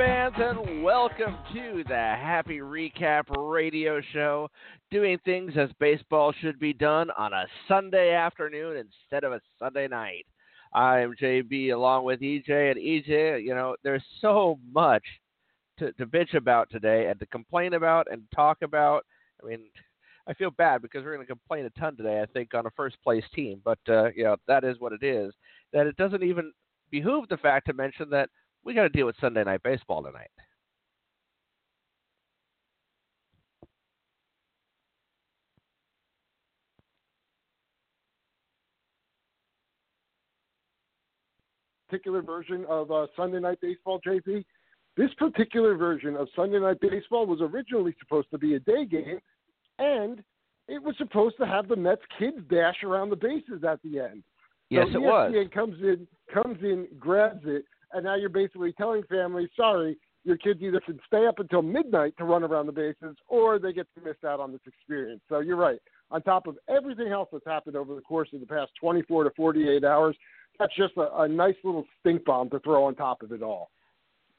fans, and welcome to the Happy Recap Radio Show, doing things as baseball should be done on a Sunday afternoon instead of a Sunday night. I'm JB along with EJ, and EJ, you know, there's so much to, to bitch about today and to complain about and talk about. I mean, I feel bad because we're going to complain a ton today, I think, on a first place team, but, uh, you know, that is what it is. That it doesn't even behoove the fact to mention that we got to deal with Sunday night baseball tonight. particular version of uh, Sunday Night Baseball, JB. This particular version of Sunday Night Baseball was originally supposed to be a day game, and it was supposed to have the Mets kids dash around the bases at the end. Yes, so it was. ESPN comes in, comes in, grabs it, and now you're basically telling families, sorry, your kids either can stay up until midnight to run around the bases, or they get to miss out on this experience. So you're right. On top of everything else that's happened over the course of the past 24 to 48 hours, that's just a, a nice little stink bomb to throw on top of it all.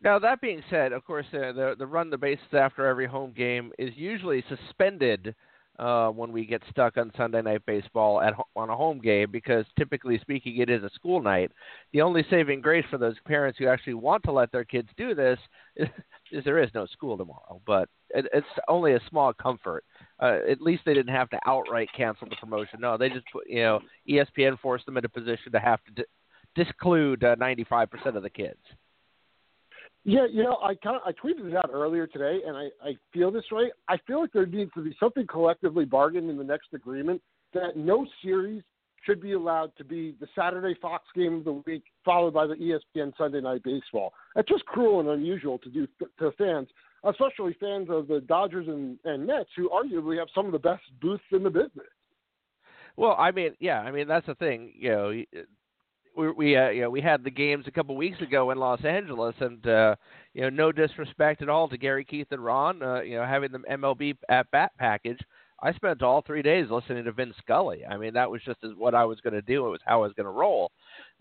Now that being said, of course, uh, the the run the bases after every home game is usually suspended uh, when we get stuck on Sunday night baseball at on a home game because typically speaking, it is a school night. The only saving grace for those parents who actually want to let their kids do this is, is there is no school tomorrow, but it, it's only a small comfort. Uh, at least they didn't have to outright cancel the promotion. No, they just put, you know, ESPN forced them into a position to have to di- disclude uh, 95% of the kids. Yeah, you know, I kind of I tweeted it out earlier today, and I, I feel this way. I feel like there needs to be something collectively bargained in the next agreement that no series should be allowed to be the Saturday Fox game of the week, followed by the ESPN Sunday Night Baseball. It's just cruel and unusual to do to fans, especially fans of the Dodgers and, and Mets, who arguably have some of the best booths in the business. Well, I mean, yeah, I mean that's the thing. You know, we we uh, you know we had the games a couple weeks ago in Los Angeles, and uh, you know no disrespect at all to Gary Keith and Ron. Uh, you know having the MLB at bat package. I spent all three days listening to Vin Scully. I mean that was just what I was going to do. It was how I was going to roll.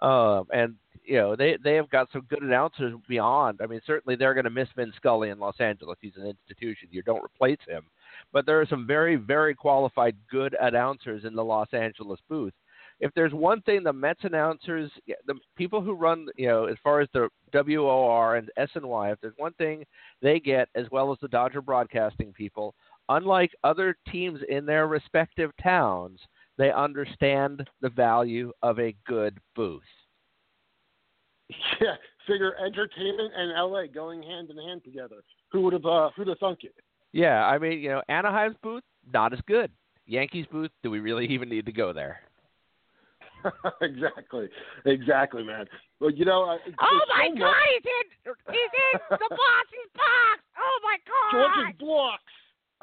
Um, and you know they they have got some good announcers beyond. I mean certainly they're going to miss Vin Scully in Los Angeles. He's an institution. You don't replace him. But there are some very very qualified good announcers in the Los Angeles booth if there's one thing the Mets announcers, the people who run, you know, as far as the WOR and SNY, if there's one thing they get, as well as the Dodger broadcasting people, unlike other teams in their respective towns, they understand the value of a good booth. Yeah, figure entertainment and LA going hand in hand together. Who would have uh, who'd have thunk it? Yeah, I mean, you know, Anaheim's booth not as good. Yankees booth, do we really even need to go there? exactly, exactly, man. Well, you know, uh, Oh my so God! much- He's in. He's in the boss's box. Oh my God! George's blocks.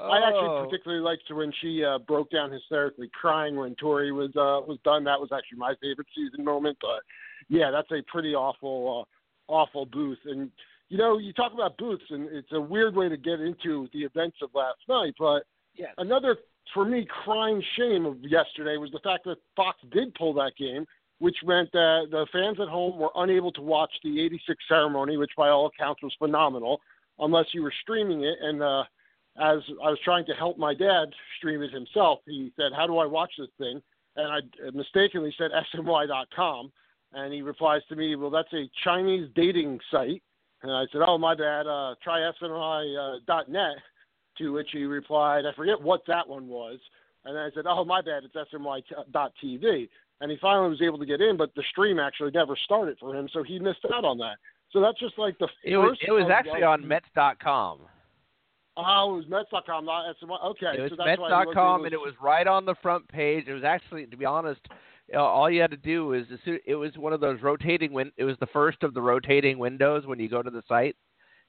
I actually Oh. particularly liked when she uh, broke down hysterically, crying when Tori was uh, was done. That was actually my favorite season moment. But yeah, that's a pretty awful, uh, awful booth. And you know, you talk about booths, and it's a weird way to get into the events of last night. But Yes. another, for me, crying shame of yesterday was the fact that Fox did pull that game, which meant that the fans at home were unable to watch the 86 ceremony, which by all accounts was phenomenal, unless you were streaming it. And uh, as I was trying to help my dad stream it himself, he said, "How do I watch this thing?" And I mistakenly said sny.com, and he replies to me, "Well, that's a Chinese dating site." And I said, oh, my bad, uh, try SNY, uh. To which he replied, I forget what that one was. And I said, oh, my bad, it's SNY dot TV. And he finally was able to get in, but the stream actually never started for him, so he missed out on that. So that's just like the It was first it was actually on Mets.com. Oh, it was Mets.com, not SNY. Okay, It was so that's Mets.com, and it was right on the front page. It was actually, to be honest, uh, all you had to do was it was one of those rotating win. It was the first of the rotating windows when you go to the site,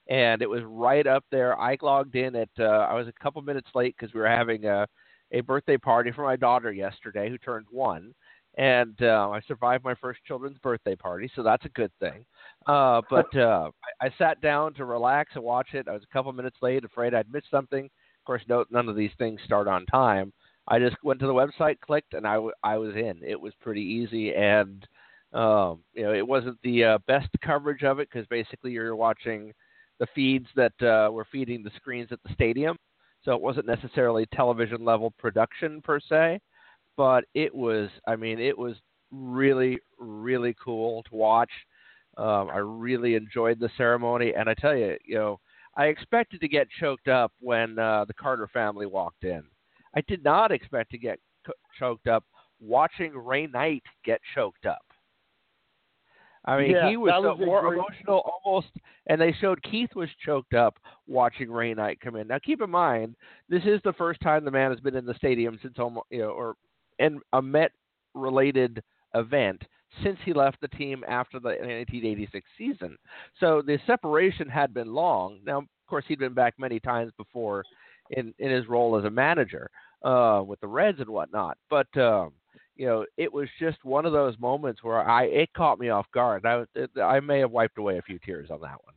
and it was right up there. I logged in at uh, I was a couple minutes late because we were having a a birthday party for my daughter yesterday, who turned one, and uh, I survived my first children's birthday party, so that's a good thing. Uh, but uh, I, I sat down to relax and watch it. I was a couple minutes late, afraid I'd missed something. Of course, no, none of these things start on time. I just went to the website, clicked, and I, w- I was in. It was pretty easy, and um, you know, it wasn't the uh, best coverage of it because basically you're watching the feeds that uh, were feeding the screens at the stadium, so it wasn't necessarily television level production per se. But it was, I mean, it was really, really cool to watch. Um, I really enjoyed the ceremony, and I tell you, you know, I expected to get choked up when uh, the Carter family walked in. I did not expect to get co- choked up watching Ray Knight get choked up. I mean, Yeah, he was, was so more great- emotional almost, and they showed Keith was choked up watching Ray Knight come in. Now, keep in mind, this is the first time the man has been in the stadium since almost, you know, or in a Met-related event since he left the team after the 1986 season. So the separation had been long. Now, of course, he'd been back many times before in in his role as a manager uh, with the Reds and whatnot. But um, you know, it was just one of those moments where I it caught me off guard. I it, I may have wiped away a few tears on that one.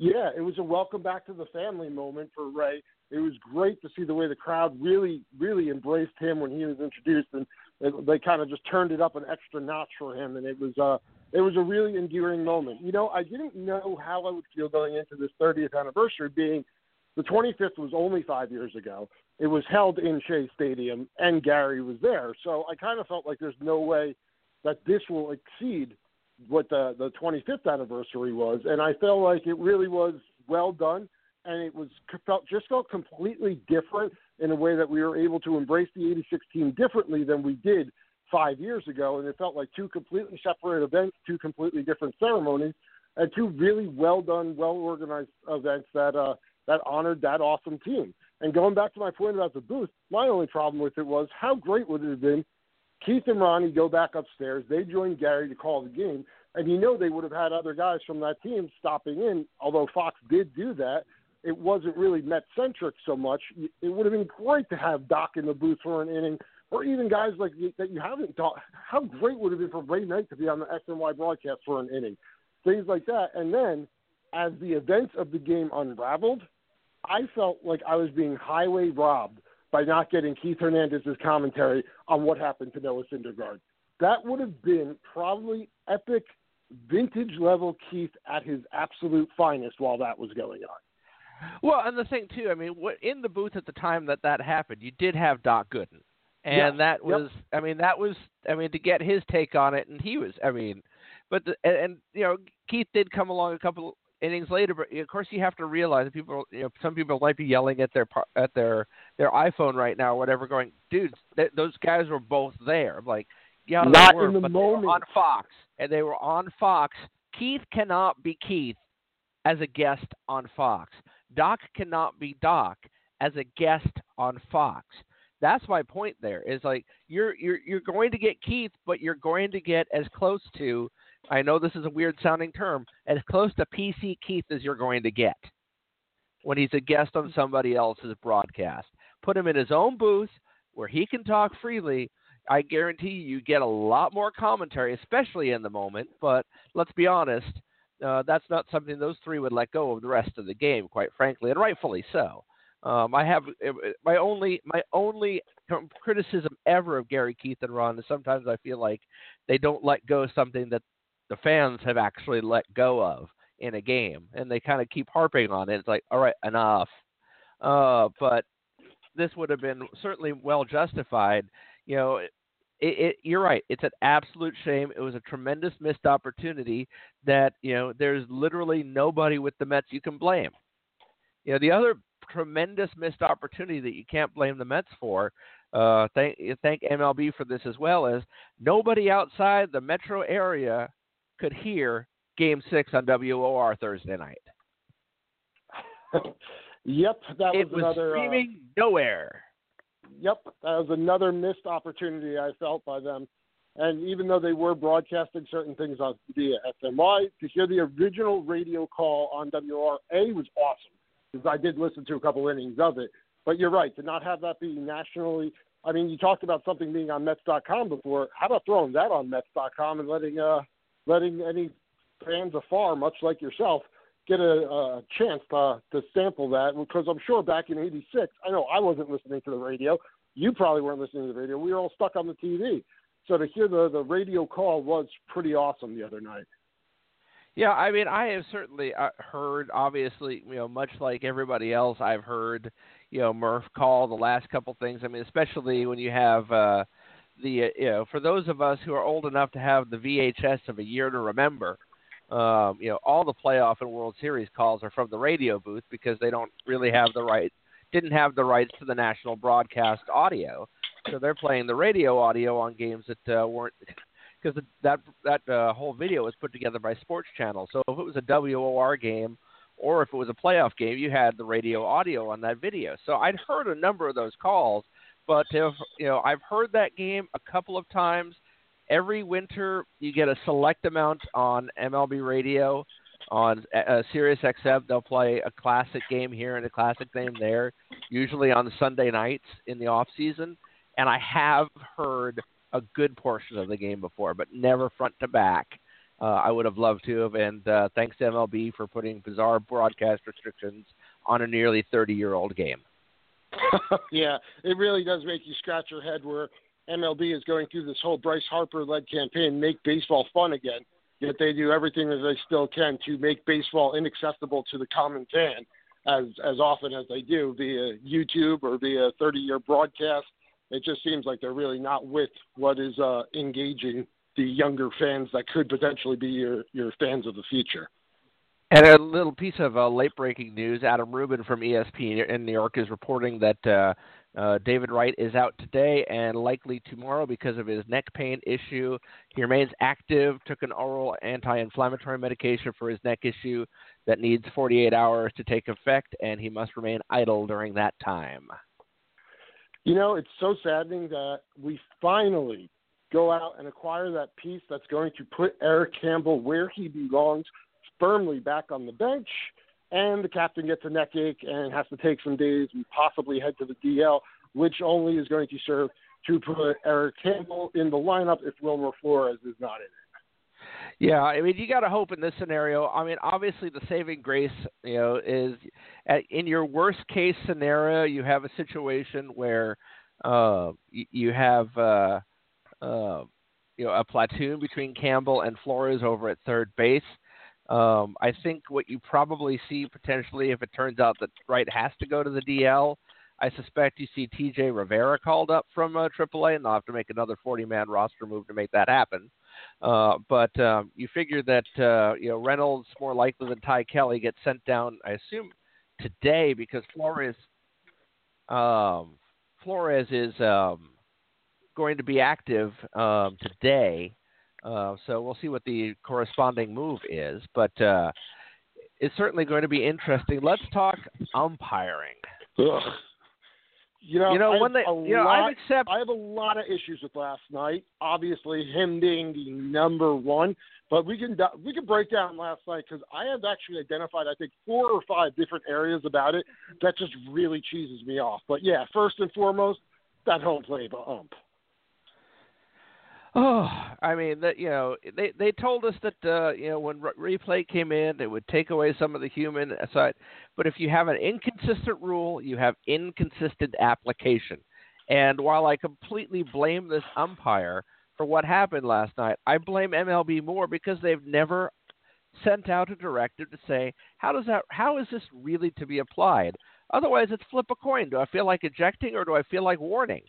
Yeah, it was a welcome back to the family moment for Ray. It was great to see the way the crowd really, really embraced him when he was introduced, and it, they kind of just turned it up an extra notch for him. And it was, uh, it was a really endearing moment. You know, I didn't know how I would feel going into this 30th anniversary, being the 25th was only five years ago. It was held in Shea Stadium, and Gary was there. So I kind of felt like there's no way that this will exceed what the the 25th anniversary was, and I felt like it really was well done, and it was felt just felt completely different in a way that we were able to embrace the 86 team differently than we did five years ago, and it felt like two completely separate events, two completely different ceremonies, and two really well done, well organized events that uh, that honored that awesome team. And going back to my point about the booth, my only problem with it was how great would it have been Keith and Ronnie go back upstairs. They join Gary to call the game, and you know they would have had other guys from that team stopping in. Although Fox did do that, it wasn't really Met centric so much. It would have been great to have Doc in the booth for an inning, or even guys like that you haven't thought. How great would it have been for Ray Knight to be on the SNY broadcast for an inning, things like that. And then, as the events of the game unraveled, I felt like I was being highway robbed by not getting Keith Hernandez's commentary on what happened to Noah Syndergaard. That would have been probably epic, vintage level Keith at his absolute finest while that was going on. Well, and the thing too, I mean, in the booth at the time that that happened, you did have Doc Gooden, and Yeah, that yep. was, I mean, that was, I mean, to get his take on it, and he was, I mean, but the, and, and you know, Keith did come along a couple innings later, but of course you have to realize that people, you know, some people might be yelling at their at their their iPhone right now, or whatever, going, dude, th- those guys were both there. I'm like, yeah, they Not were, in the but they were on. Fox, and they were on Fox. Keith cannot be Keith as a guest on Fox. Doc cannot be Doc as a guest on Fox. That's my point there. Is like you're you're you're going to get Keith, but you're going to get as close to I know this is a weird sounding term, as close to PC Keith as you're going to get when he's a guest on somebody else's broadcast. Put him in his own booth where he can talk freely. I guarantee you, you get a lot more commentary, especially in the moment. But let's be honest, uh, that's not something those three would let go of the rest of the game, quite frankly, and rightfully so. Um, I have my only my only criticism ever of Gary Keith and Ron is sometimes I feel like they don't let go of something that the fans have actually let go of in a game, and they kind of keep harping on it. It's like, all right, enough. Uh, but this would have been certainly well justified. You know, it, it, you're right. It's an absolute shame. It was a tremendous missed opportunity that you know there's literally nobody with the Mets you can blame. You know the other tremendous missed opportunity that you can't blame the Mets for. Uh, thank thank MLB for this as well as nobody outside the metro area could hear Game Six on WOR Thursday night. yep, that it was, was another. uh, nowhere. Yep, that was another missed opportunity I felt by them. And even though they were broadcasting certain things on via FMY, to hear the original radio call on WRA was awesome because I did listen to a couple innings of it. But you're right to not have that be nationally. I mean, you talked about something being on Mets.com before. How about throwing that on Mets.com and letting uh, letting any fans afar, much like yourself, get a, a chance to, to sample that? Because I'm sure back in '86, I know I wasn't listening to the radio. You probably weren't listening to the radio. We were all stuck on the TV. So to hear the the radio call was pretty awesome the other night. Yeah, I mean, I have certainly uh, heard, obviously, you know, much like everybody else, I've heard, you know, Murph call the last couple things. I mean, especially when you have uh, the, uh, you know, for those of us who are old enough to have the VHS of a year to remember, um, you know, all the playoff and World Series calls are from the radio booth because they don't really have the right, didn't have the rights to the national broadcast audio, so they're playing the radio audio on games that uh, weren't because that that uh, whole video was put together by Sports Channel. So if it was a WOR game or if it was a playoff game, you had the radio audio on that video. So I'd heard a number of those calls, but if you know, I've heard that game a couple of times. Every winter, you get a select amount on MLB radio. On uh, Sirius XM, they'll play a classic game here and a classic game there, usually on Sunday nights in the off season. And I have heard a good portion of the game before, but never front to back. Uh, I would have loved to have, and uh, thanks to MLB for putting bizarre broadcast restrictions on a nearly 30 year old game. yeah, it really does make you scratch your head where MLB is going through this whole Bryce Harper led campaign, make baseball fun again. Yet they do everything that they still can to make baseball inaccessible to the common fan as as often as they do via YouTube or via 30 year broadcast. It just seems like they're really not with what is uh, engaging the younger fans that could potentially be your your fans of the future. And a little piece of uh, late breaking news: Adam Rubin from ESPN in New York is reporting that uh, uh, David Wright is out today and likely tomorrow because of his neck pain issue. He remains active. Took an oral anti-inflammatory medication for his neck issue that needs 48 hours to take effect, and he must remain idle during that time. You know, it's so saddening that we finally go out and acquire that piece that's going to put Eric Campbell where he belongs, firmly back on the bench, and the captain gets a neck ache and has to take some days and possibly head to the DL, which only is going to serve to put Eric Campbell in the lineup if Wilmer Flores is not in it. Yeah, I mean, you got to hope in this scenario. I mean, obviously, the saving grace, you know, is at, in your worst case scenario, you have a situation where uh, you, you have, uh, uh, you know, a platoon between Campbell and Flores over at third base. Um, I think what you probably see potentially, if it turns out that Wright has to go to the DL, I suspect you see T.J. Rivera called up from uh, AAA, and they'll have to make another 40-man roster move to make that happen. Uh, but um, you figure that uh, you know Reynolds more likely than Ty Kelly gets sent down. I assume today because Flores um, Flores is um, going to be active um, today. Uh, so we'll see what the corresponding move is, but uh, it's certainly going to be interesting. Let's talk umpiring. Ugh. You know, You know, I when have they- a you know, lot, I've accept- I have a lot of issues with last night. Obviously, him being the number one, but we can we can break down last night because I have actually identified I think four or five different areas about it that just really cheeses me off. But yeah, first and foremost, that home play ump. Oh, I mean that you know they they told us that uh, you know when re- replay came in they would take away some of the human side, but if you have an inconsistent rule, you have inconsistent application. And while I completely blame this umpire for what happened last night, I blame MLB more because they've never sent out a directive to say how does that how is this really to be applied? Otherwise, it's flip a coin. Do I feel like ejecting or do I feel like warning?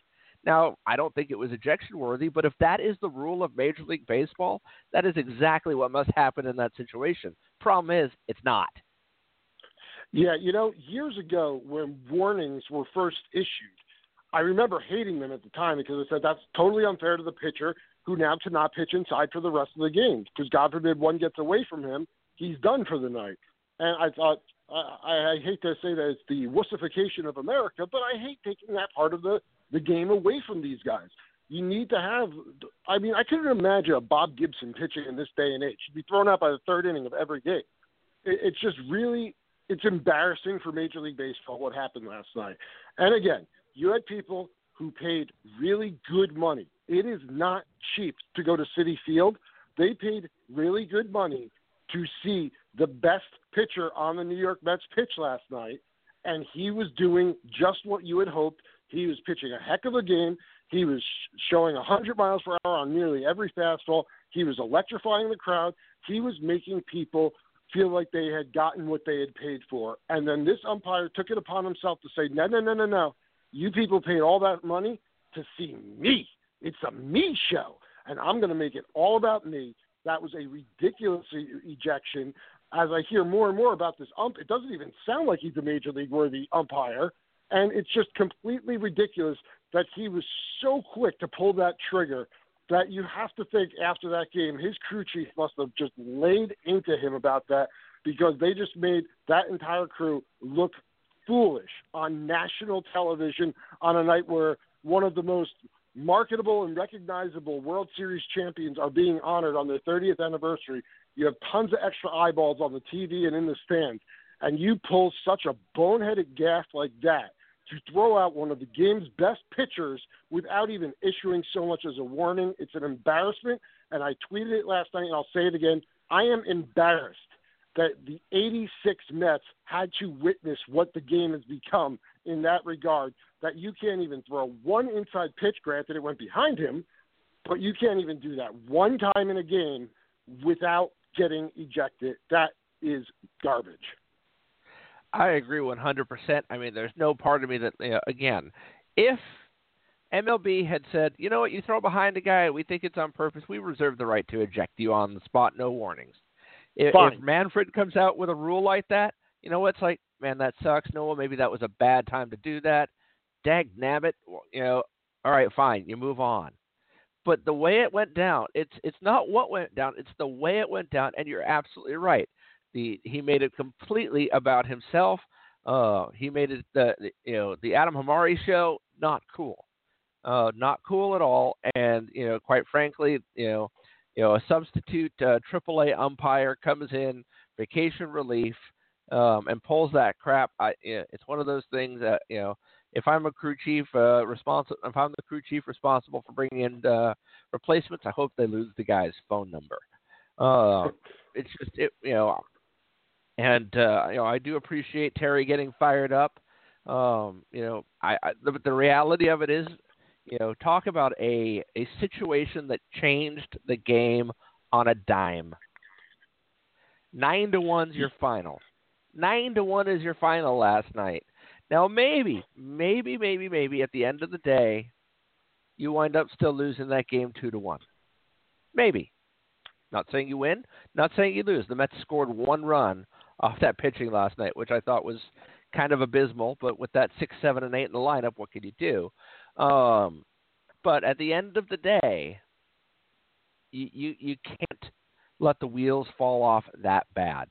Now, I don't think it was ejection worthy, but if that is the rule of Major League Baseball, that is exactly what must happen in that situation. Problem is, it's not. Yeah, you know, years ago when warnings were first issued, I remember hating them at the time because I said that's totally unfair to the pitcher who now cannot pitch inside for the rest of the game because God forbid one gets away from him, he's done for the night. And I thought I, I hate to say that it's the wussification of America, but I hate taking that part of the the game away from these guys. You need to have. I mean, I couldn't imagine a Bob Gibson pitching in this day and age. He'd be thrown out by the third inning of every game. It, it's just really it's embarrassing for Major League Baseball what happened last night. And again, you had people who paid really good money. It is not cheap to go to Citi Field. They paid really good money to see the best pitcher on the New York Mets pitch last night, and he was doing just what you had hoped. He was pitching a heck of a game. He was showing 100 miles per hour on nearly every fastball. He was electrifying the crowd. He was making people feel like they had gotten what they had paid for. And then this umpire took it upon himself to say, no, no, no, no, no. You people paid all that money to see me. It's a me show. And I'm going to make it all about me. That was a ridiculous ejection. As I hear more and more about this ump, it doesn't even sound like he's a major league worthy umpire. And it's just completely ridiculous that he was so quick to pull that trigger that you have to think after that game, his crew chief must have just laid into him about that because they just made that entire crew look foolish on national television on a night where one of the most marketable and recognizable World Series champions are being honored on their 30th anniversary. You have tons of extra eyeballs on the TV and in the stands, and you pull such a boneheaded gaff like that to throw out one of the game's best pitchers without even issuing so much as a warning. It's an embarrassment, and I tweeted it last night, and I'll say it again. I am embarrassed that the 86 Mets had to witness what the game has become in that regard. That you can't even throw one inside pitch. Granted, it went behind him, but you can't even do that one time in a game without getting ejected. That is garbage. I agree 100%. I mean, there's no part of me that, you know, again, if MLB had said, you know what, you throw behind a guy, we think it's on purpose, we reserve the right to eject you on the spot, no warnings. If, if Manfred comes out with a rule like that, you know, it's like, man, that sucks. No, well, maybe that was a bad time to do that. Dag nabbit, you know, all right, fine, you move on. But the way it went down, it's it's not what went down, it's the way it went down, and you're absolutely right. The he made it completely about himself. Uh, he made it the, the you know the Adam Hamari show not cool, uh, not cool at all. And you know, quite frankly, you know, you know, a substitute uh, AAA umpire comes in vacation relief um, and pulls that crap. I, you know, it's one of those things that you know. If I'm a crew chief uh, responsible, if I'm the crew chief responsible for bringing in uh, replacements, I hope they lose the guy's phone number. Uh, it's just it, you know and uh, you know I do appreciate Terry getting fired up. Um, you know, I, I the, the reality of it is, you know, talk about a a situation that changed the game on a dime. Nine to one's your final. Nine to one is your final last night. Now maybe, maybe, maybe, maybe at the end of the day, you wind up still losing that game two to one. Maybe. Not saying you win, not saying you lose. The Mets scored one run off that pitching last night, which I thought was kind of abysmal. But with that six, seven, and eight in the lineup, what can you do? Um, but at the end of the day, you, you you can't let the wheels fall off that bad,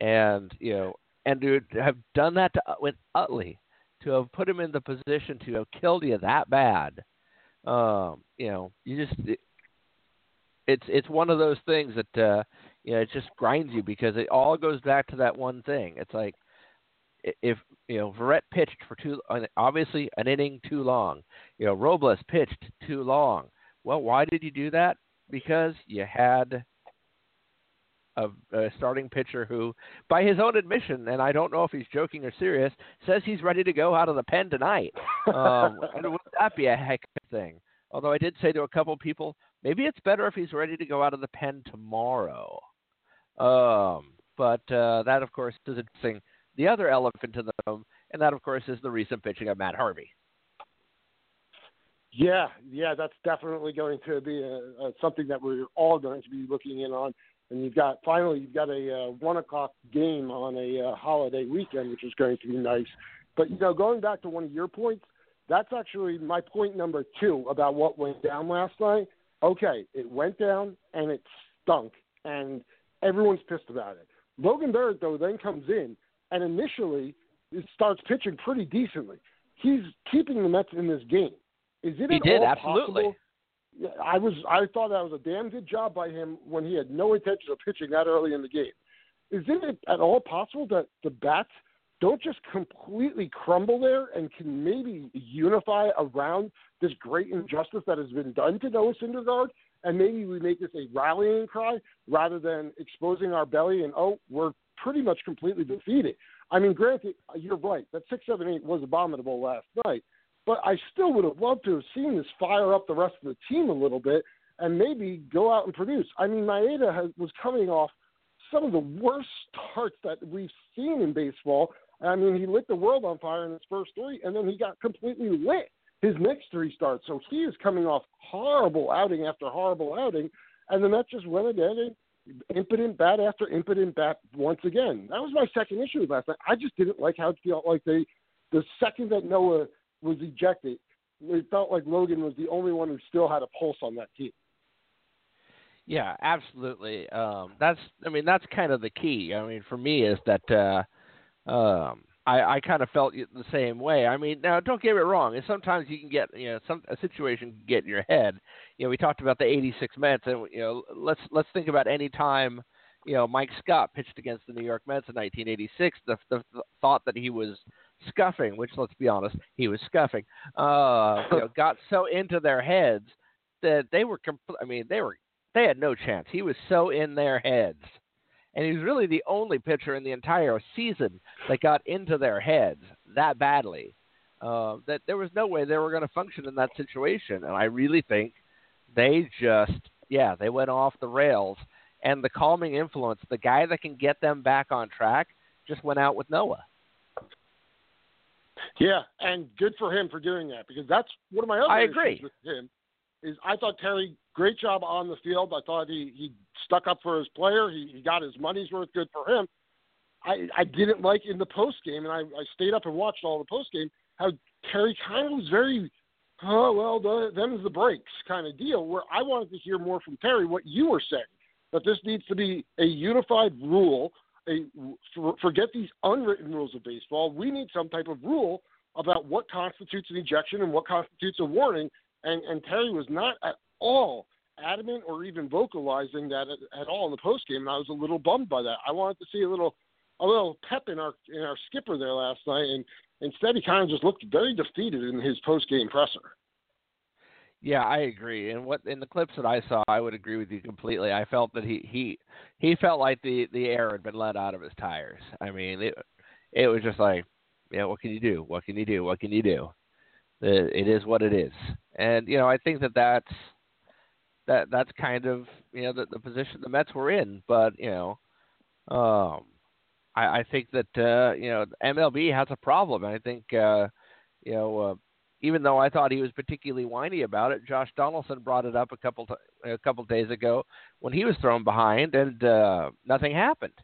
and you know, and to have done that to, with Utley, to have put him in the position to have killed you that bad, um, you know, you just it, it's it's one of those things that uh, you know, it just grinds you because it all goes back to that one thing. It's like if you know Verrett pitched for too obviously an inning too long. You know Robles pitched too long. Well, why did you do that? Because you had a, a starting pitcher who, by his own admission, and I don't know if he's joking or serious, says he's ready to go out of the pen tonight. Um, and would that be a heck of a thing? Although I did say to a couple of people, maybe it's better if he's ready to go out of the pen tomorrow. Um, but uh, that, of course, is addressing the other elephant in the room, and that, of course, is the recent pitching of Matt Harvey. Yeah, yeah, that's definitely going to be a, a, something that we're all going to be looking in on. And you've got finally you've got a uh, one o'clock game on a uh, holiday weekend, which is going to be nice. But you know, going back to one of your points, that's actually my point number two about what went down last night. Okay, it went down and it stunk, and everyone's pissed about it. Logan Verrett though then comes in and initially starts pitching pretty decently. He's keeping the Mets in this game. Is it he at did absolutely. possible? I was I thought that was a damn good job by him when he had no intention of pitching that early in the game. Is it at all possible that the bats don't just completely crumble there and can maybe unify around this great injustice that has been done to Noah Syndergaard? And maybe we make this a rallying cry rather than exposing our belly and, oh, we're pretty much completely defeated. I mean, granted, you're right. That 678 was abominable last night. But I still would have loved to have seen this fire up the rest of the team a little bit and maybe go out and produce. I mean, Maeda has, was coming off some of the worst starts that we've seen in baseball. I mean, he lit the world on fire in his first three, and then he got completely lit his next three starts. So he is coming off horrible outing after horrible outing, and the Mets just went again and impotent bat after impotent bat once again. That was my second issue last night. I just didn't like how it felt like they, the second that Noah was ejected, it felt like Logan was the only one who still had a pulse on that team. Yeah, absolutely. Um, that's I mean that's kind of the key. I mean for me is that uh, um, I, I kind of felt the same way. I mean now don't get me wrong. Sometimes you can get you know some a situation can get in your head. You know we talked about the '86 Mets and you know let's let's think about any time you know Mike Scott pitched against the New York Mets in 1986. The, the, the thought that he was scuffing, which let's be honest, he was scuffing, uh, you know, got so into their heads that they were, compl- I mean, they were, they had no chance. He was so in their heads. And he was really the only pitcher in the entire season that got into their heads that badly. Uh, that there was no way they were going to function in that situation. And I really think they just, yeah, they went off the rails. And the calming influence, the guy that can get them back on track, just went out with Noah. Yeah, and good for him for doing that because that's one of my other I issues agree. with him. Is I thought Terry great job on the field. I thought he he stuck up for his player. He, he got his money's worth. Good for him. I I didn't like in the post game, and I I stayed up and watched all the post game how Terry kind of was very oh well the them's the breaks kind of deal. Where I wanted to hear more from Terry what you were saying that this needs to be a unified rule a forget these unwritten rules of baseball. We need some type of rule about what constitutes an ejection and what constitutes a warning. And, and Terry was not at all adamant or even vocalizing that at, at all in the post game, and I was a little bummed by that. I wanted to see a little a little pep in our in our skipper there last night, and instead he kind of just looked very defeated in his post game presser. Yeah, I agree. And what in the clips that I saw, I would agree with you completely. I felt that he he he felt like the the air had been let out of his tires. I mean, it it was just like, yeah, what can you do? What can you do? What can you do? It is what it is. And you know, I think that that's that that's kind of you know the, the position the Mets were in. But you know, um, I, I think that uh, you know MLB has a problem. I think uh, you know. Uh, even though I thought he was particularly whiny about it, Josh Donaldson brought it up a couple t- a couple days ago when he was thrown behind and uh, nothing happened.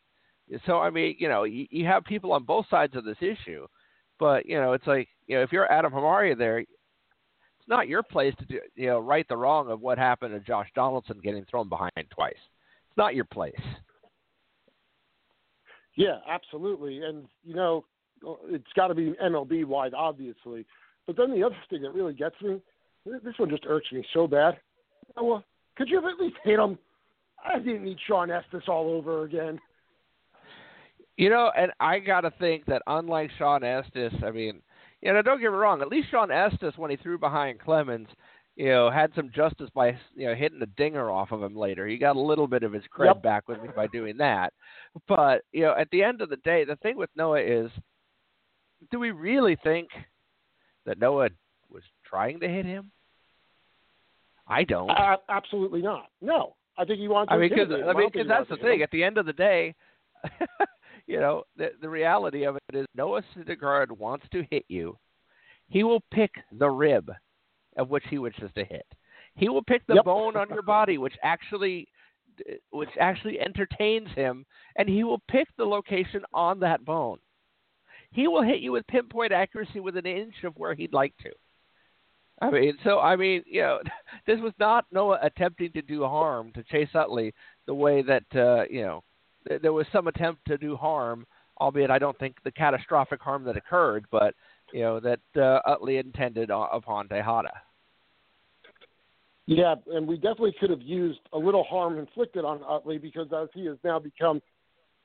So I mean, you know, you, you have people on both sides of this issue, but you know, it's like you know, if you're Adam Hamari there, it's not your place to do you know right the wrong of what happened to Josh Donaldson getting thrown behind twice. It's not your place. Yeah, absolutely, and you know, it's got to be MLB wide, obviously. But then the other thing that really gets me, this one just irks me so bad. Well, could you have at least hit him? I didn't need Shawn Estes all over again. You know, and I got to think that unlike Shawn Estes, I mean, you know, don't get me wrong. At least Shawn Estes, when he threw behind Clemens, you know, had some justice by you know hitting a dinger off of him later. He got a little bit of his cred Yep. back with me by doing that. But you know, at the end of the day, the thing with Noah is, do we really think that Noah was trying to hit him? I don't. Uh, absolutely not. No, I think he wants. To I mean, because him. I mean, don't think 'cause he that's the thing. him. At the end of the day, you know, the the reality of it is Noah Syndergaard wants to hit you. He will pick the rib of which he wishes to hit. He will pick the Yep. bone on your body, which actually which actually entertains him, and he will pick the location on that bone. He will hit you with pinpoint accuracy with an inch of where he'd like to. I mean, so I mean, you know, this was not Noah attempting to do harm to Chase Utley the way that uh, you know there was some attempt to do harm, albeit I don't think the catastrophic harm that occurred, but you know that uh, Utley intended upon Tejada. Yeah, and we definitely could have used a little harm inflicted on Utley because as he has now become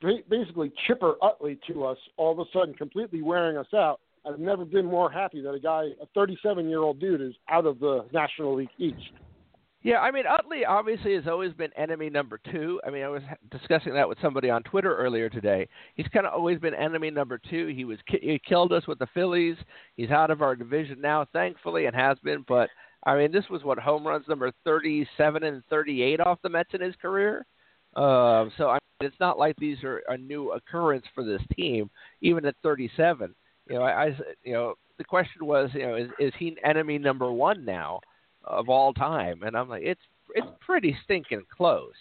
basically Chipper Utley to us, all of a sudden completely wearing us out. I've never been more happy that a guy, a 37 year old dude, is out of the National League East. Yeah, I mean Utley obviously has always been enemy number two. I mean, I was discussing that with somebody on Twitter earlier today. He's kind of always been enemy number two. He was he killed us with the Phillies. He's out of our division now, thankfully, and has been. But I mean, this was what home runs number thirty-seven and thirty-eight off the Mets in his career. Uh, so I mean, it's not like these are a new occurrence for this team, even at thirty-seven. You know, I, I you know the question was, you know, is is he enemy number one now? Of all time, and I'm like, it's it's pretty stinking close.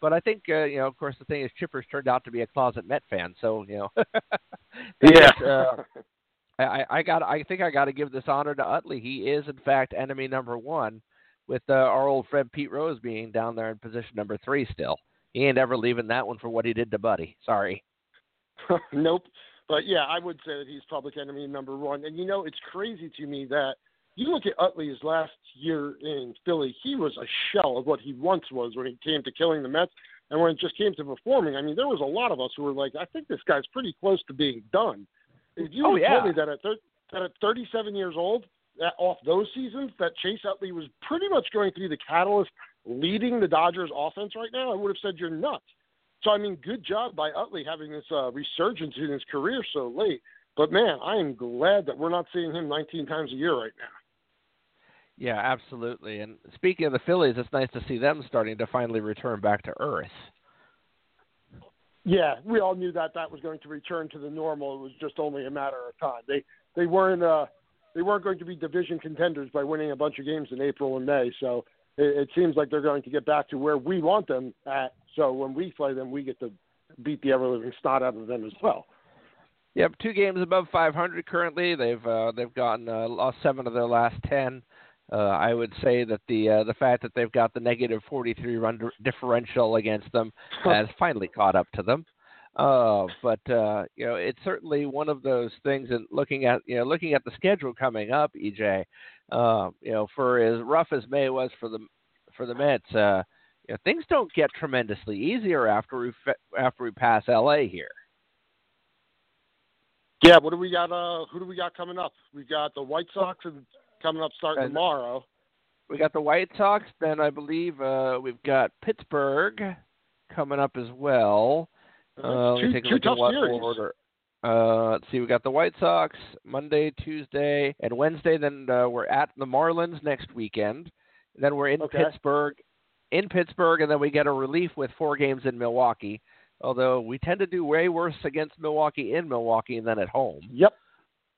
But I think uh, you know, of course, the thing is, Chipper's turned out to be a closet Met fan, so you know. Yeah. uh, I I got I think I got to give this honor to Utley. He is in fact enemy number one, with uh, our old friend Pete Rose being down there in position number three still. He ain't ever leaving that one for what he did to Buddy. Sorry. nope. But yeah, I would say that he's public enemy number one. And you know, it's crazy to me that you look at Utley's last year in Philly, he was a shell of what he once was when he came to killing the Mets. And when it just came to performing, I mean, there was a lot of us who were like, I think this guy's pretty close to being done. If you Oh, yeah. told me that at, thir- that at 37 years old, that off those seasons, that Chase Utley was pretty much going to be the catalyst leading the Dodgers offense right now, I would have said you're nuts. So, I mean, good job by Utley having this uh, resurgence in his career so late. But, man, I am glad that we're not seeing him 19 times a year right now. Yeah, absolutely. And speaking of the Phillies, it's nice to see them starting to finally return back to earth. Yeah, we all knew that that was going to return to the normal. It was just only a matter of time. They they weren't uh they weren't going to be division contenders by winning a bunch of games in April and May. So it, it seems like they're going to get back to where we want them at. So when we play them, we get to beat the ever living snot out of them as well. Yep, two games above 500 currently. They've uh, they've gotten uh, lost seven of their last ten. Uh, I would say that the uh, the fact that they've got the negative 43 run differential against them has finally caught up to them. Uh, but uh, you know, it's certainly one of those things. And looking at you know looking at the schedule coming up, EJ, uh, you know, for as rough as May was for the for the Mets, uh, you know, things don't get tremendously easier after we fe- after we pass LA here. Yeah, what do we got? Uh, who do we got coming up? We got the White Sox and coming up starting And- tomorrow. We got the White Sox. Then I believe uh, we've got Pittsburgh coming up as well. Uh, two take a two look at tough what series. order. Uh, let's see. We got the White Sox Monday, Tuesday, and Wednesday. Then uh, we're at the Marlins next weekend. Then we're in Okay. Pittsburgh, in Pittsburgh, and then we get a relief with four games in Milwaukee. Although we tend to do way worse against Milwaukee in Milwaukee than at home. Yep.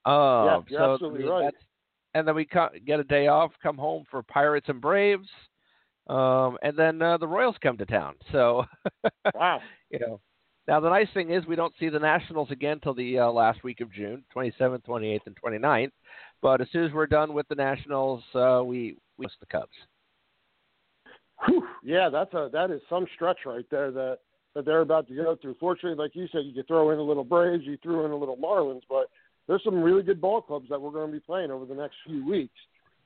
Uh, Yeah, you're so absolutely right. that's- and then we co- get a day off, come home for Pirates and Braves, um, and then uh, the Royals come to town. So, Wow. you know, now the nice thing is we don't see the Nationals again till the uh, last week of June, 27th, 28th, and 29th. But as soon as we're done with the Nationals, uh, we we host the Cubs. Whew. Yeah, that's a that is some stretch right there that that they're about to go through. Fortunately, like you said, you could throw in a little Braves, you threw in a little Marlins, but there's some really good ball clubs that we're going to be playing over the next few weeks,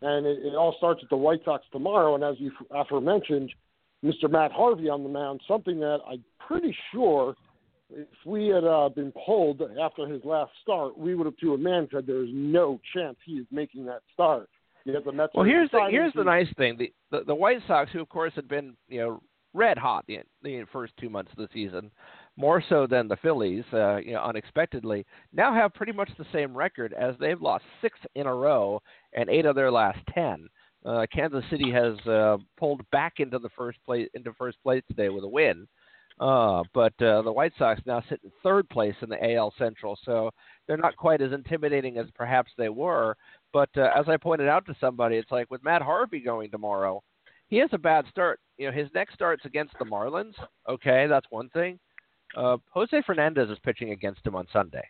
and it, it all starts with the White Sox tomorrow. And as you aforementioned, Mr. Matt Harvey on the mound, something that I'm pretty sure if we had uh, been polled after his last start, we would have to a man said there is no chance he is making that start. Yet the Mets Well, here's the here's the nice thing: the, the the White Sox, who of course had been you know red hot the, the first two months of the season, more so than the Phillies, uh, you know, unexpectedly, now have pretty much the same record as they've lost six in a row and eight of their last ten. Uh, Kansas City has uh, pulled back into the first place into first place today with a win. Uh, but uh, the White Sox now sit in third place in the AL Central, so they're not quite as intimidating as perhaps they were. But uh, as I pointed out to somebody, it's like with Matt Harvey going tomorrow, he has a bad start. You know, his next start's against the Marlins. Okay, that's one thing. Uh, Jose Fernandez is pitching against him on Sunday.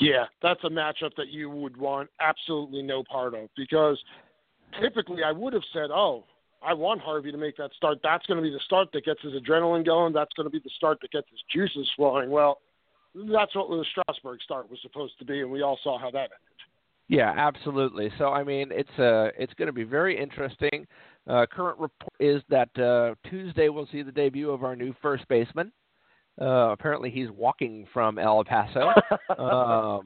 Yeah, that's a matchup that you would want absolutely no part of because typically I would have said, oh, I want Harvey to make that start. That's going to be the start that gets his adrenaline going. That's going to be the start that gets his juices flowing. Well, that's what the Strasburg start was supposed to be, and we all saw how that ended. Yeah, absolutely. So I mean, it's uh, it's going to be very interesting. Uh, current report is that uh, Tuesday we'll see the debut of our new first baseman. Uh, apparently, he's walking from El Paso. um,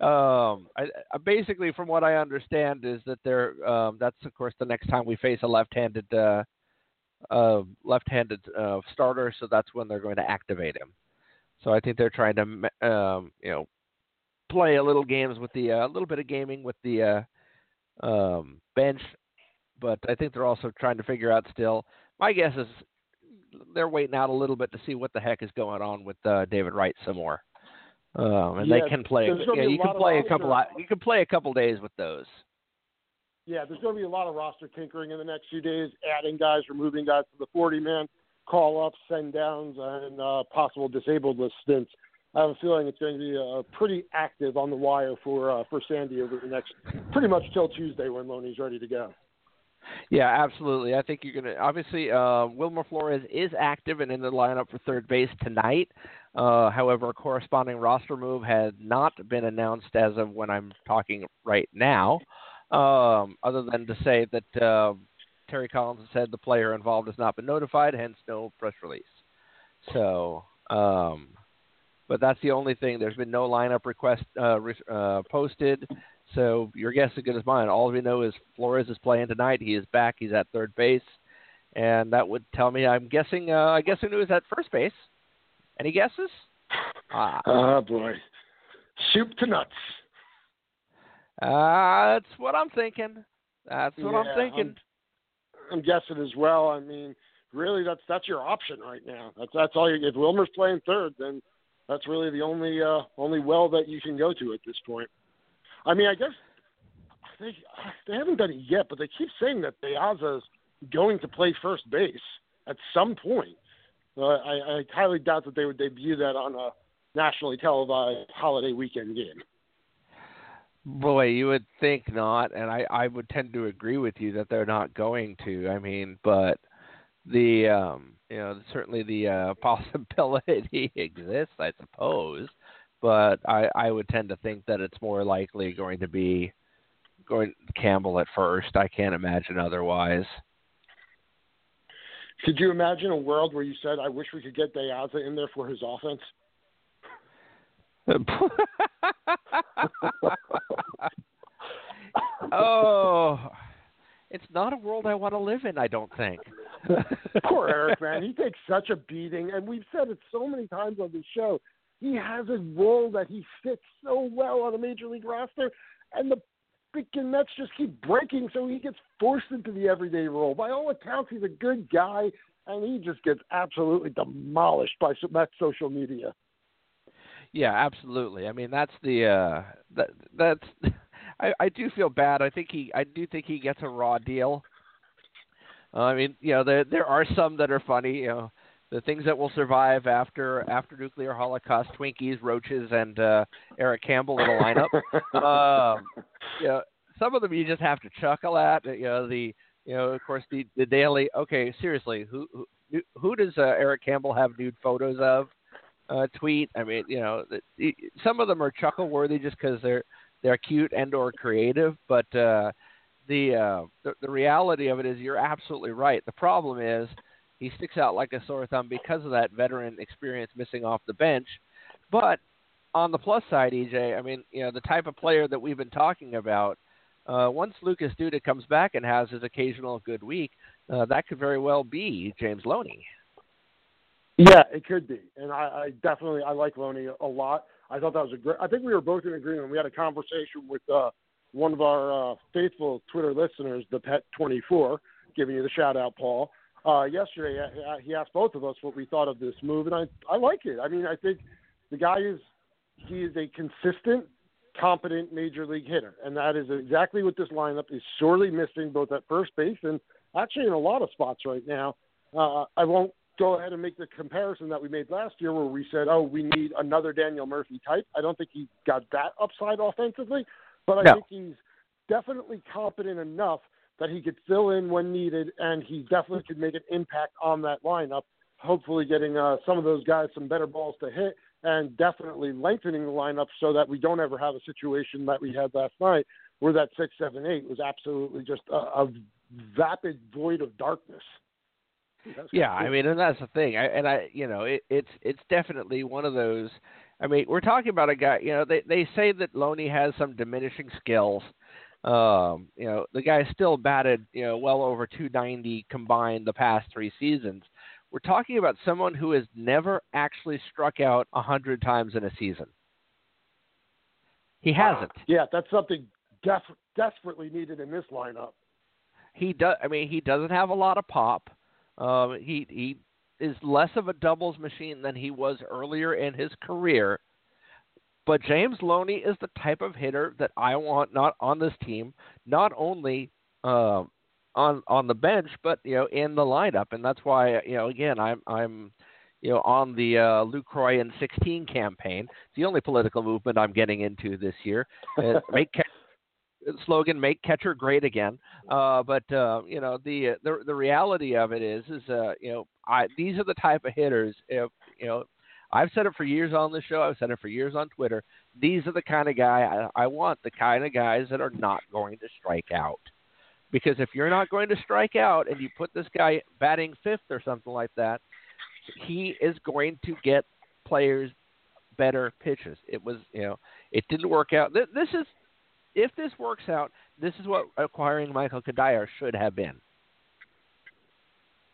um, I, I basically, from what I understand, is that they're um, that's of course the next time we face a left-handed uh, uh, left-handed uh, starter, so that's when they're going to activate him. So I think they're trying to um, you know play a little games with the a uh, little bit of gaming with the uh, um, bench, but I think they're also trying to figure out still. My guess is they're waiting out a little bit to see what the heck is going on with uh, David Wright some more. Um, and Yeah, they can play. Yeah, a you can play a couple. Of, you can play a couple days with those. Yeah, there's going to be a lot of roster tinkering in the next few days, adding guys, removing guys from the 40 man, call ups, send downs, and uh, possible disabled list stints. I have a feeling it's going to be uh, pretty active on the wire for uh, for Sandy over the next pretty much till Tuesday when Loney's ready to go. Yeah, absolutely. I think you're going to. Obviously, uh, Wilmer Flores is active and in the lineup for third base tonight. Uh, however, a corresponding roster move has not been announced as of when I'm talking right now, um, other than to say that uh, Terry Collins has said the player involved has not been notified, hence no press release. So, um, but that's the only thing. There's been no lineup request uh, re- uh, posted. So your guess is as good as mine. All we know is Flores is playing tonight. He is back. He's at third base, and that would tell me. I'm guessing. Uh, I guess who is at first base? Any guesses? Ah, Oh boy, soup to nuts. uh, that's what I'm thinking. That's what I'm thinking. I'm, I'm guessing as well. I mean, really, that's that's your option right now. That's that's all. You, if Wilmer's playing third, then that's really the only uh, only well that you can go to at this point. I mean, I guess they they haven't done it yet, but they keep saying that Beaza's going to play first base at some point. Uh, I, I highly doubt that they would debut that on a nationally televised holiday weekend game. Boy, you would think not, and I I would tend to agree with you that they're not going to. I mean, but the um you know certainly the uh, possibility exists, I suppose. But I I would tend to think that it's more likely going to be going Campbell at first. I can't imagine otherwise. Could you imagine a world where you said, "I wish we could get Beaza in there for his offense"? oh, it's not a world I want to live in. I don't think. Poor Eric, man. He takes such a beating, and we've said it so many times on this show. He has a role that he fits so well on a major league roster, and the freaking Mets just keep breaking, so he gets forced into the everyday role. By all accounts, he's a good guy, and he just gets absolutely demolished by Mets social media. Yeah, absolutely. I mean, that's the uh that that's I I do feel bad. I think he I do think he gets a raw deal. Uh, I mean, you know, there there are some that are funny, you know, the things that will survive after after nuclear holocaust, Twinkies, roaches and uh Eric Campbell in a lineup. um you know, some of them you just have to chuckle at, you know, the you know, of course the the daily okay, seriously, who who who does uh, Eric Campbell have nude photos of? uh, tweet. I mean, you know, the- some of them are chuckle worthy just because they're they're cute and or creative. But uh, the, uh, the the reality of it is, you're absolutely right. The problem is he sticks out like a sore thumb because of that veteran experience missing off the bench. But on the plus side, EJ, I mean, you know, the type of player that we've been talking about. Uh, once Lucas Duda comes back and has his occasional good week, uh, that could very well be James Loney. Yeah, it could be, and I, I definitely I like Loney a lot. I thought that was a great. I think we were both in agreement. We had a conversation with uh, one of our uh, faithful Twitter listeners, the Pet Twenty Four, giving you the shout out, Paul. Uh, yesterday. Uh, He asked both of us what we thought of this move, and I I like it. I mean, I think the guy is he is a consistent, competent major league hitter, and that is exactly what this lineup is sorely missing, both at first base and actually in a lot of spots right now. Uh, I won't go ahead and make the comparison that we made last year, where we said, "Oh, we need another Daniel Murphy type." I don't think he got that upside offensively, but I No. think he's definitely competent enough that he could fill in when needed, and he definitely could make an impact on that lineup. Hopefully, getting uh, some of those guys some better balls to hit, and definitely lengthening the lineup so that we don't ever have a situation that we had last night, where that six, seven, eight was absolutely just a, a vapid void of darkness. That's Yeah, cool. I mean, and that's the thing. I, and I, you know, it, it's it's definitely one of those. I mean, we're talking about a guy. You know, they they say that Loney has some diminishing skills. Um, you know, the guy still batted, you know, well over 290 combined the past three seasons. We're talking about someone who has never actually struck out a hundred times in a season. He hasn't. Yeah, that's something def- desperately needed in this lineup. he does. I mean, he doesn't have a lot of pop. Um, he he is less of a doubles machine than he was earlier in his career. But James Loney is the type of hitter that I want not on this team, not only um, on on the bench, but you know in the lineup, and that's why you know again I'm I'm you know on the uh, Lucroy and 16 campaign. It's the only political movement I'm getting into this year. Uh, make ca- slogan "Make catcher great again." Uh, but uh, you know the the the reality of it is is uh, you know I these are the type of hitters. If you know, I've said it for years on the show. I've said it for years on Twitter. These are the kind of guy I, I want. The kind of guys that are not going to strike out. Because if you're not going to strike out and you put this guy batting fifth or something like that, he is going to get players better pitches. It was, you know, it didn't work out. This is, if this works out, this is what acquiring Michael Cuddyer should have been.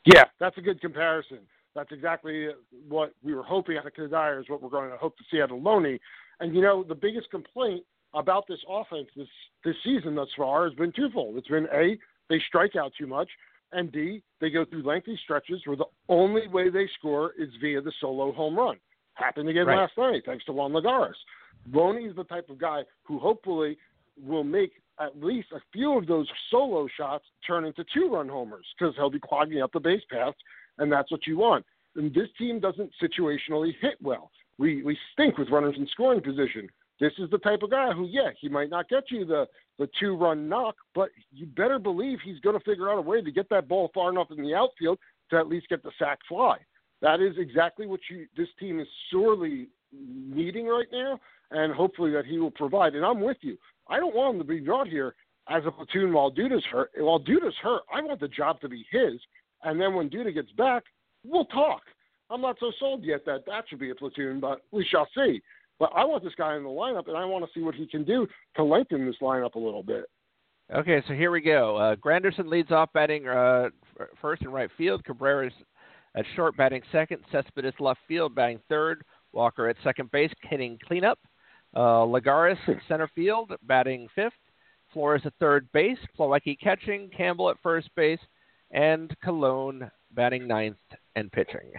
Yeah, that's a good comparison. That's exactly what we were hoping out of Cuddyer is what we're going to hope to see out of Loney. And you know, the biggest complaint about this offense this this season thus far has been twofold. It's been a they strike out too much, and D they go through lengthy stretches where the only way they score is via the solo home run. Happened again Right. last night thanks to Juan Lagares. Loney is the type of guy who hopefully will make at least a few of those solo shots turn into two run homers because he'll be clogging up the base paths, and that's what you want. And this team doesn't situationally hit well. We we stink with runners in scoring position. This is the type of guy who, yeah, he might not get you the the two run knock, but you better believe he's going to figure out a way to get that ball far enough in the outfield to at least get the sac fly. That is exactly what you this team is sorely needing right now, and hopefully that he will provide. And I'm with you. I don't want him to be brought here as a platoon while Duda's hurt. While Duda's hurt, I want the job to be his. And then when Duda gets back, we'll talk. I'm not so sold yet that that should be a platoon, but we shall see. But I want this guy in the lineup, and I want to see what he can do to lengthen this lineup a little bit. Okay, so here we go. Uh, Granderson leads off batting uh, first and right field. Cabrera's at short batting second. Cespedes left field batting third. Walker at second base hitting cleanup. Uh, Lagares at center field batting fifth. Flores at third base. Plawecki catching. Campbell at first base. And Colon batting ninth and pitching.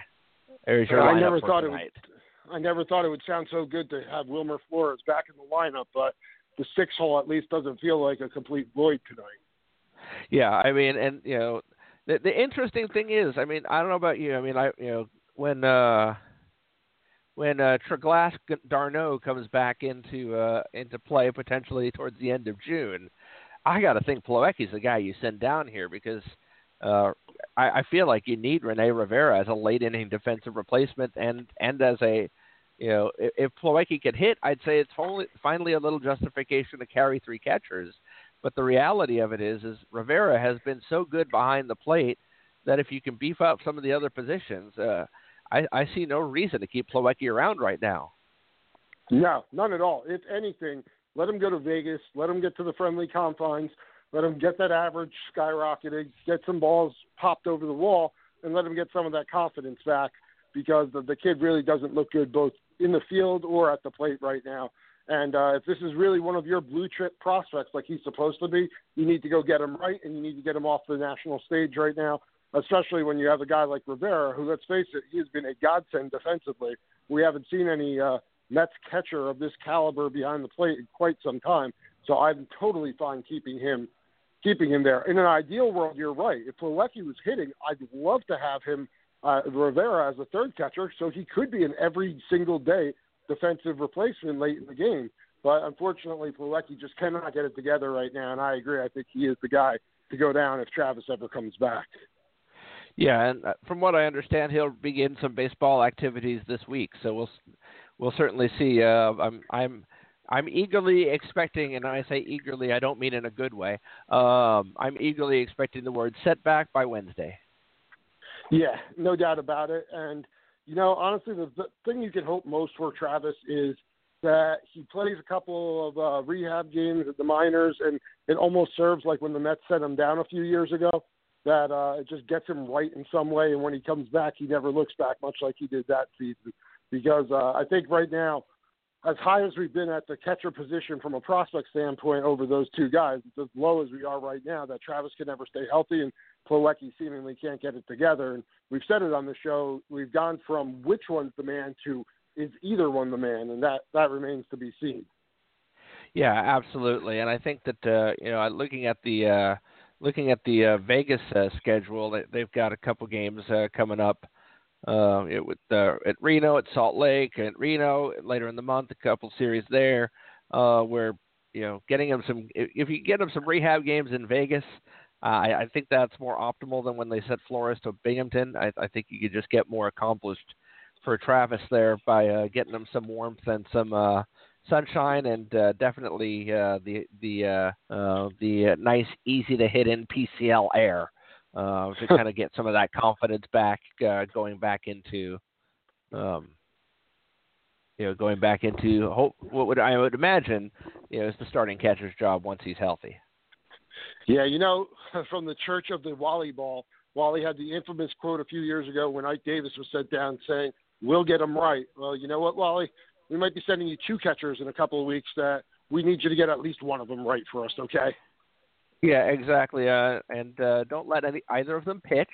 There's your I never thought it would. I never thought it would sound so good to have Wilmer Flores back in the lineup, but the six hole at least doesn't feel like a complete void tonight. Yeah, I mean, and you know, the the interesting thing is, I mean, I don't know about you. I mean, I you know, when uh when uh Travis d'Arnaud comes back into uh into play potentially towards the end of June, I got to think Plawecki's the guy you send down here because uh I, I feel like you need Rene Rivera as a late inning defensive replacement and and as a you know, if, if Plawecki could hit, I'd say it's finally, finally a little justification to carry three catchers. But the reality of it is, is Rivera has been so good behind the plate that if you can beef up some of the other positions, uh, I, I see no reason to keep Plawecki around right now. No, none at all. If anything, let him go to Vegas. Let him get to the friendly confines. Let him get that average skyrocketing, Get some balls popped over the wall, and let him get some of that confidence back because the, the kid really doesn't look good both in the field or at the plate right now. And uh, if this is really one of your blue chip prospects like he's supposed to be, you need to go get him right, and you need to get him off the national stage right now. especially when you have a guy like Rivera, who, let's face it, he's been a godsend defensively. We haven't seen any uh, Mets catcher of this caliber behind the plate in quite some time. So I'm totally fine keeping him keeping him there. In an ideal world, you're right. If Plawecki was hitting, I'd love to have him uh, Rivera as a third catcher, so he could be an every single day defensive replacement late in the game. But unfortunately, Plawecki just cannot get it together right now, and I agree. I think he is the guy to go down if Travis ever comes back. Yeah, and uh, from what I understand, he'll begin some baseball activities this week. So we'll we'll certainly see. Uh, I'm I'm I'm eagerly expecting, and I say eagerly, I don't mean in a good way. Um, I'm eagerly expecting the word setback by Wednesday. Yeah, no doubt about it. And you know, honestly, the, the thing you can hope most for Travis is that he plays a couple of uh, rehab games at the minors, and it almost serves like when the Mets set him down a few years ago. That uh, it just gets him right in some way, and when he comes back, he never looks back much like he did that season. Because uh, I think right now, as high as we've been at the catcher position from a prospect standpoint over those two guys, it's as low as we are right now. That Travis can never stay healthy, and Plawecki seemingly can't get it together. And we've said it on the show. We've gone from which one's the man to is either one the man, and that that remains to be seen. Yeah, absolutely. And I think that uh, you know, looking at the uh, looking at the uh, Vegas uh, schedule, they, they've got a couple games uh, coming up. Uh, it with uh, at Reno, at Salt Lake, at Reno later in the month, a couple series there, uh, where you know getting them some. If you get them some rehab games in Vegas, uh, I, I think that's more optimal than when they set Flores to Binghamton. I, I think you could just get more accomplished for Travis there by uh, getting him some warmth and some uh, sunshine, and uh, definitely uh, the the uh, uh, the nice, easy to hit in PCL air uh, to kind of get some of that confidence back, uh, going back into. Um, you know, going back into hope, what would I would imagine, you know, is the starting catcher's job once he's healthy. Yeah, you know, from the Church of the Wally Ball, Wally had the infamous quote a few years ago when Ike Davis was sent down saying, We'll get him right. Well, you know what, Wally? We might be sending you two catchers in a couple of weeks that we need you to get at least one of them right for us, okay? Yeah, exactly. Uh, and uh, don't let any either of them pitch.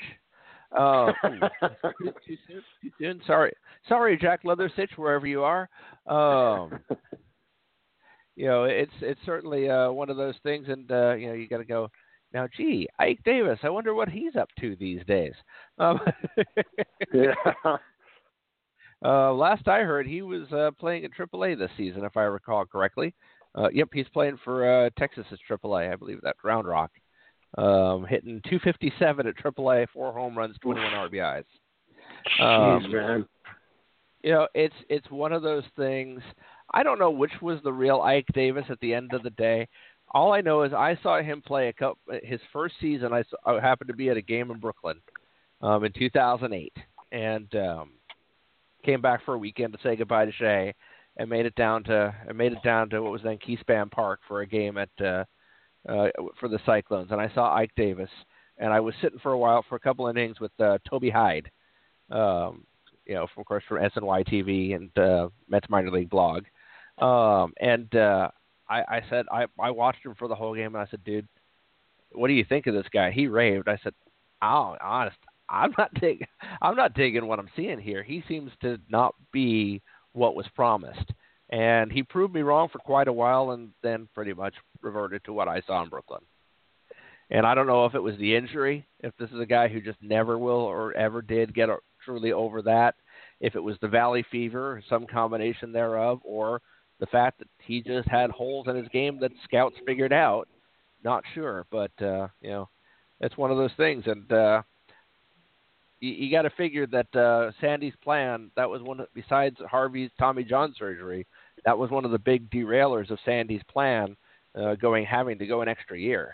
Uh, too, too, soon. Too soon. Sorry, sorry, Jack Leather Leathersich, wherever you are. Um, you know, it's it's certainly uh, one of those things, and uh, you know, you got to go. Now, gee, Ike Davis. I wonder what he's up to these days. Um, yeah. Uh, last I heard, he was uh, playing at AAA this season, if I recall correctly. Uh, yep, he's playing for uh, Texas at AAA, I believe that's Round Rock. Um, hitting 257 at AAA, four home runs, 21 RBIs. Um, Jeez, man. You know, it's it's one of those things. I don't know which was the real Ike Davis at the end of the day. All I know is I saw him play a couple, his first season. I, saw, I happened to be at a game in Brooklyn um, in 2008, and um, came back for a weekend to say goodbye to Shea, and made it down to and made it down to what was then Keyspan Park for a game at uh, uh, for the Cyclones, and I saw Ike Davis, and I was sitting for a while for a couple innings with uh, Toby Hyde, um, you know, from, of course from SNY TV and uh, Mets minor league blog, um, and uh, I, I said I I watched him for the whole game, and I said, dude, what do you think of this guy? He raved. I said, oh, honest, I'm not digging. I'm not digging what I'm seeing here. He seems to not be what was promised, and he proved me wrong for quite a while, and then pretty much reverted to what I saw in Brooklyn. And I don't know if it was the injury, if this is a guy who just never will or ever did get truly over that, if it was the valley fever, some combination thereof, or the fact that he just had holes in his game that scouts figured out. Not sure, but uh, you know, it's one of those things, and uh, you, you got to figure that uh, Sandy's plan that was one of, besides Harvey's Tommy John surgery, that was one of the big derailers of Sandy's plan, uh, going having to go an extra year.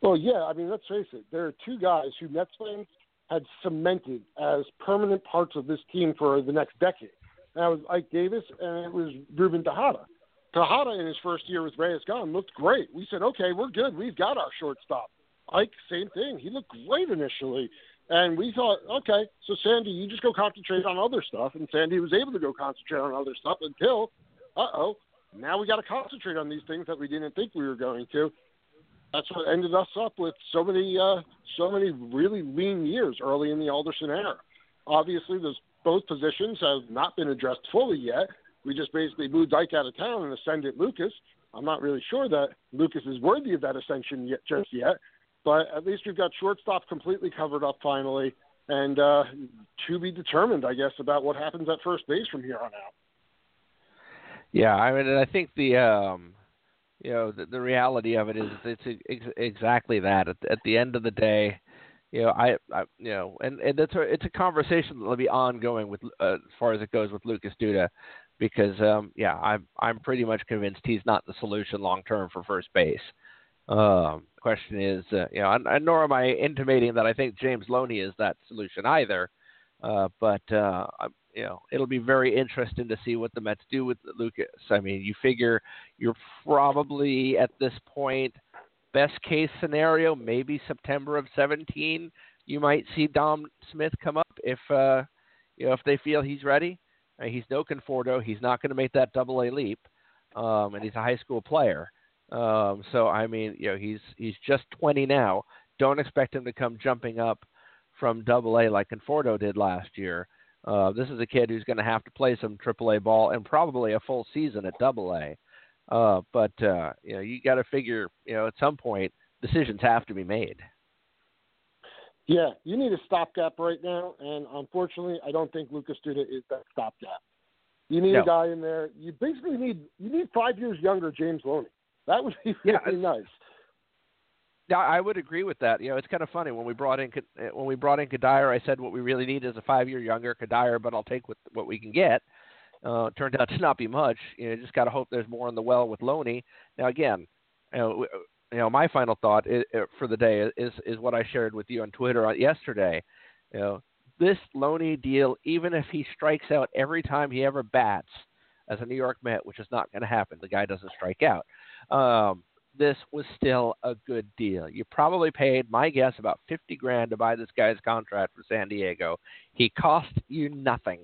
Well, yeah, I mean, let's face it. There are two guys who Mets fans had cemented as permanent parts of this team for the next decade. And that was Ike Davis and it was Ruben Tejada. Tejada in his first year with Reyes gone looked great. We said, okay, we're good. We've got our shortstop. Ike, same thing. He looked great initially. And we thought, okay, so Sandy, you just go concentrate on other stuff. And Sandy was able to go concentrate on other stuff until, uh oh, now we got to concentrate on these things that we didn't think we were going to. that's what ended us up with so many uh, so many really lean years early in the Alderson era. Obviously, those both positions have not been addressed fully yet. We just basically moved Ike out of town and ascended Lucas. I'm not really sure that Lucas is worthy of that ascension yet, just yet, but at least we've got shortstop completely covered up finally, and uh, to be determined, I guess, about what happens at first base from here on out. Yeah, I mean, and I think the um, you know the, the reality of it is it's ex- exactly that. At, at the end of the day, you know, I, I you know, and and it's a it's a conversation that'll be ongoing with uh, as far as it goes with Lucas Duda, because um, yeah, I'm I'm pretty much convinced he's not the solution long term for first base. Um, question is, uh, you know, and, and nor am I intimating that I think James Loney is that solution either. Uh, but uh, you know, it'll be very interesting to see what the Mets do with Lucas. I mean, you figure you're probably at this point, best case scenario, maybe September of 17, you might see Dom Smith come up if uh, you know if they feel he's ready. Uh, he's no Conforto. He's not going to make that double A leap, um, and he's a high school player. Um, so I mean, you know, he's he's just 20 now. Don't expect him to come jumping up from Double A like Conforto did last year. Uh, this is a kid who's going to have to play some Triple A ball and probably a full season at Double A. Uh, but uh, you know, you got to figure, you know, at some point decisions have to be made. Yeah, you need a stopgap right now, and unfortunately, I don't think Lucas Duda is that stopgap. You need No. a guy in there. You basically need you need five years younger James Loney. That would be Yeah, really nice. Yeah, I would agree with that. You know, it's kind of funny when we brought in uh, when we brought in Cuddyer. I said what we really need is a five year younger Cuddyer, but I'll take what what we can get. Uh, turned out to not be much. You know, just got to hope there's more in the well with Loney. Now again, you know, you know, my final thought is, for the day is is what I shared with you on Twitter yesterday. You know, this Loney deal, even if he strikes out every time he ever bats as a New York Met, which is not going to happen, the guy doesn't strike out. Um, this was still a good deal. You probably paid, my guess, about fifty grand to buy this guy's contract for San Diego. He cost you nothing.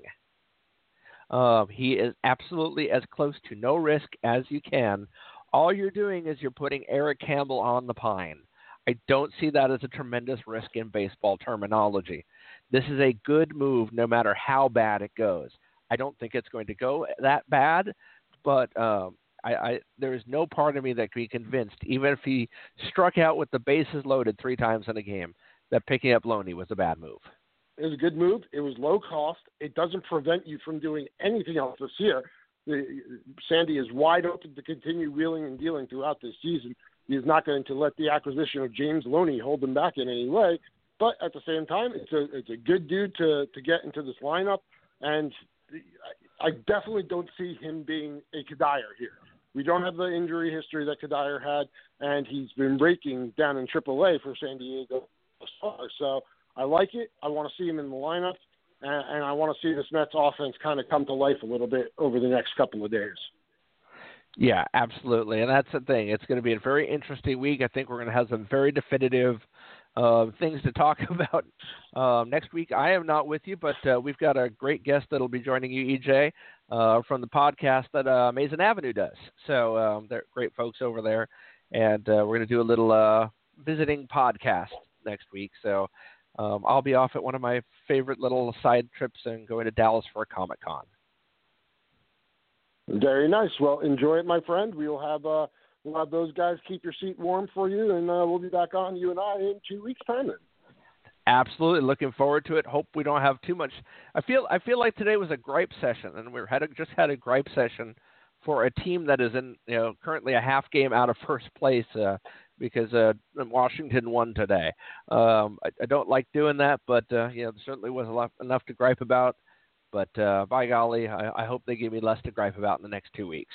Um, he is absolutely as close to no risk as you can. All you're doing is you're putting Eric Campbell on the pine. I don't see that as a tremendous risk in baseball terminology. This is a good move no matter how bad it goes. I don't think it's going to go that bad, but um, I, I there is no part of me that can be convinced, even if he struck out with the bases loaded three times in a game, that picking up Loney was a bad move. It was a good move. It was low cost. It doesn't prevent you from doing anything else this year. The, Sandy is wide open to continue wheeling and dealing throughout this season. He is not going to let the acquisition of James Loney hold him back in any way. But at the same time, it's a it's a good dude to to get into this lineup, and I definitely don't see him being a Cuddyer here. We don't have the injury history that Cuddyer had, and he's been raking down in AAA for San Diego. So I like it. I want to see him in the lineup, and, and I want to see this Mets offense kind of come to life a little bit over the next couple of days. Yeah, absolutely, and that's the thing. It's going to be a very interesting week. I think we're going to have some very definitive uh, things to talk about um, next week. I am not with you, but uh, we've got a great guest that'll be joining you, EJ, uh, from the podcast that uh, Mason Avenue does. So um, they're great folks over there, and uh, we're going to do a little uh, visiting podcast next week. So um, I'll be off at one of my favorite little side trips and going to Dallas for a Comic Con. Very nice. Well, enjoy it, my friend. We will have uh, we'll have those guys keep your seat warm for you, and uh, we'll be back on you and I in two weeks' time. Then. Absolutely, looking forward to it. Hope we don't have too much. I feel I feel like today was a gripe session, and we had a, just had a gripe session for a team that is in you know currently a half game out of first place uh, because uh, Washington won today. Um, I, I don't like doing that, but uh, you know there certainly was enough, enough to gripe about. But uh, by golly, I, I hope they give me less to gripe about in the next two weeks.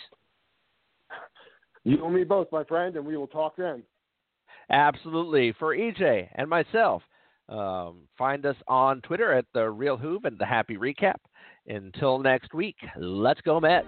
You and me both, my friend, and we will talk then. Absolutely. For EJ and myself, um, find us on Twitter at the Real Hoove and the Happy Recap. Until next week, let's go Mets.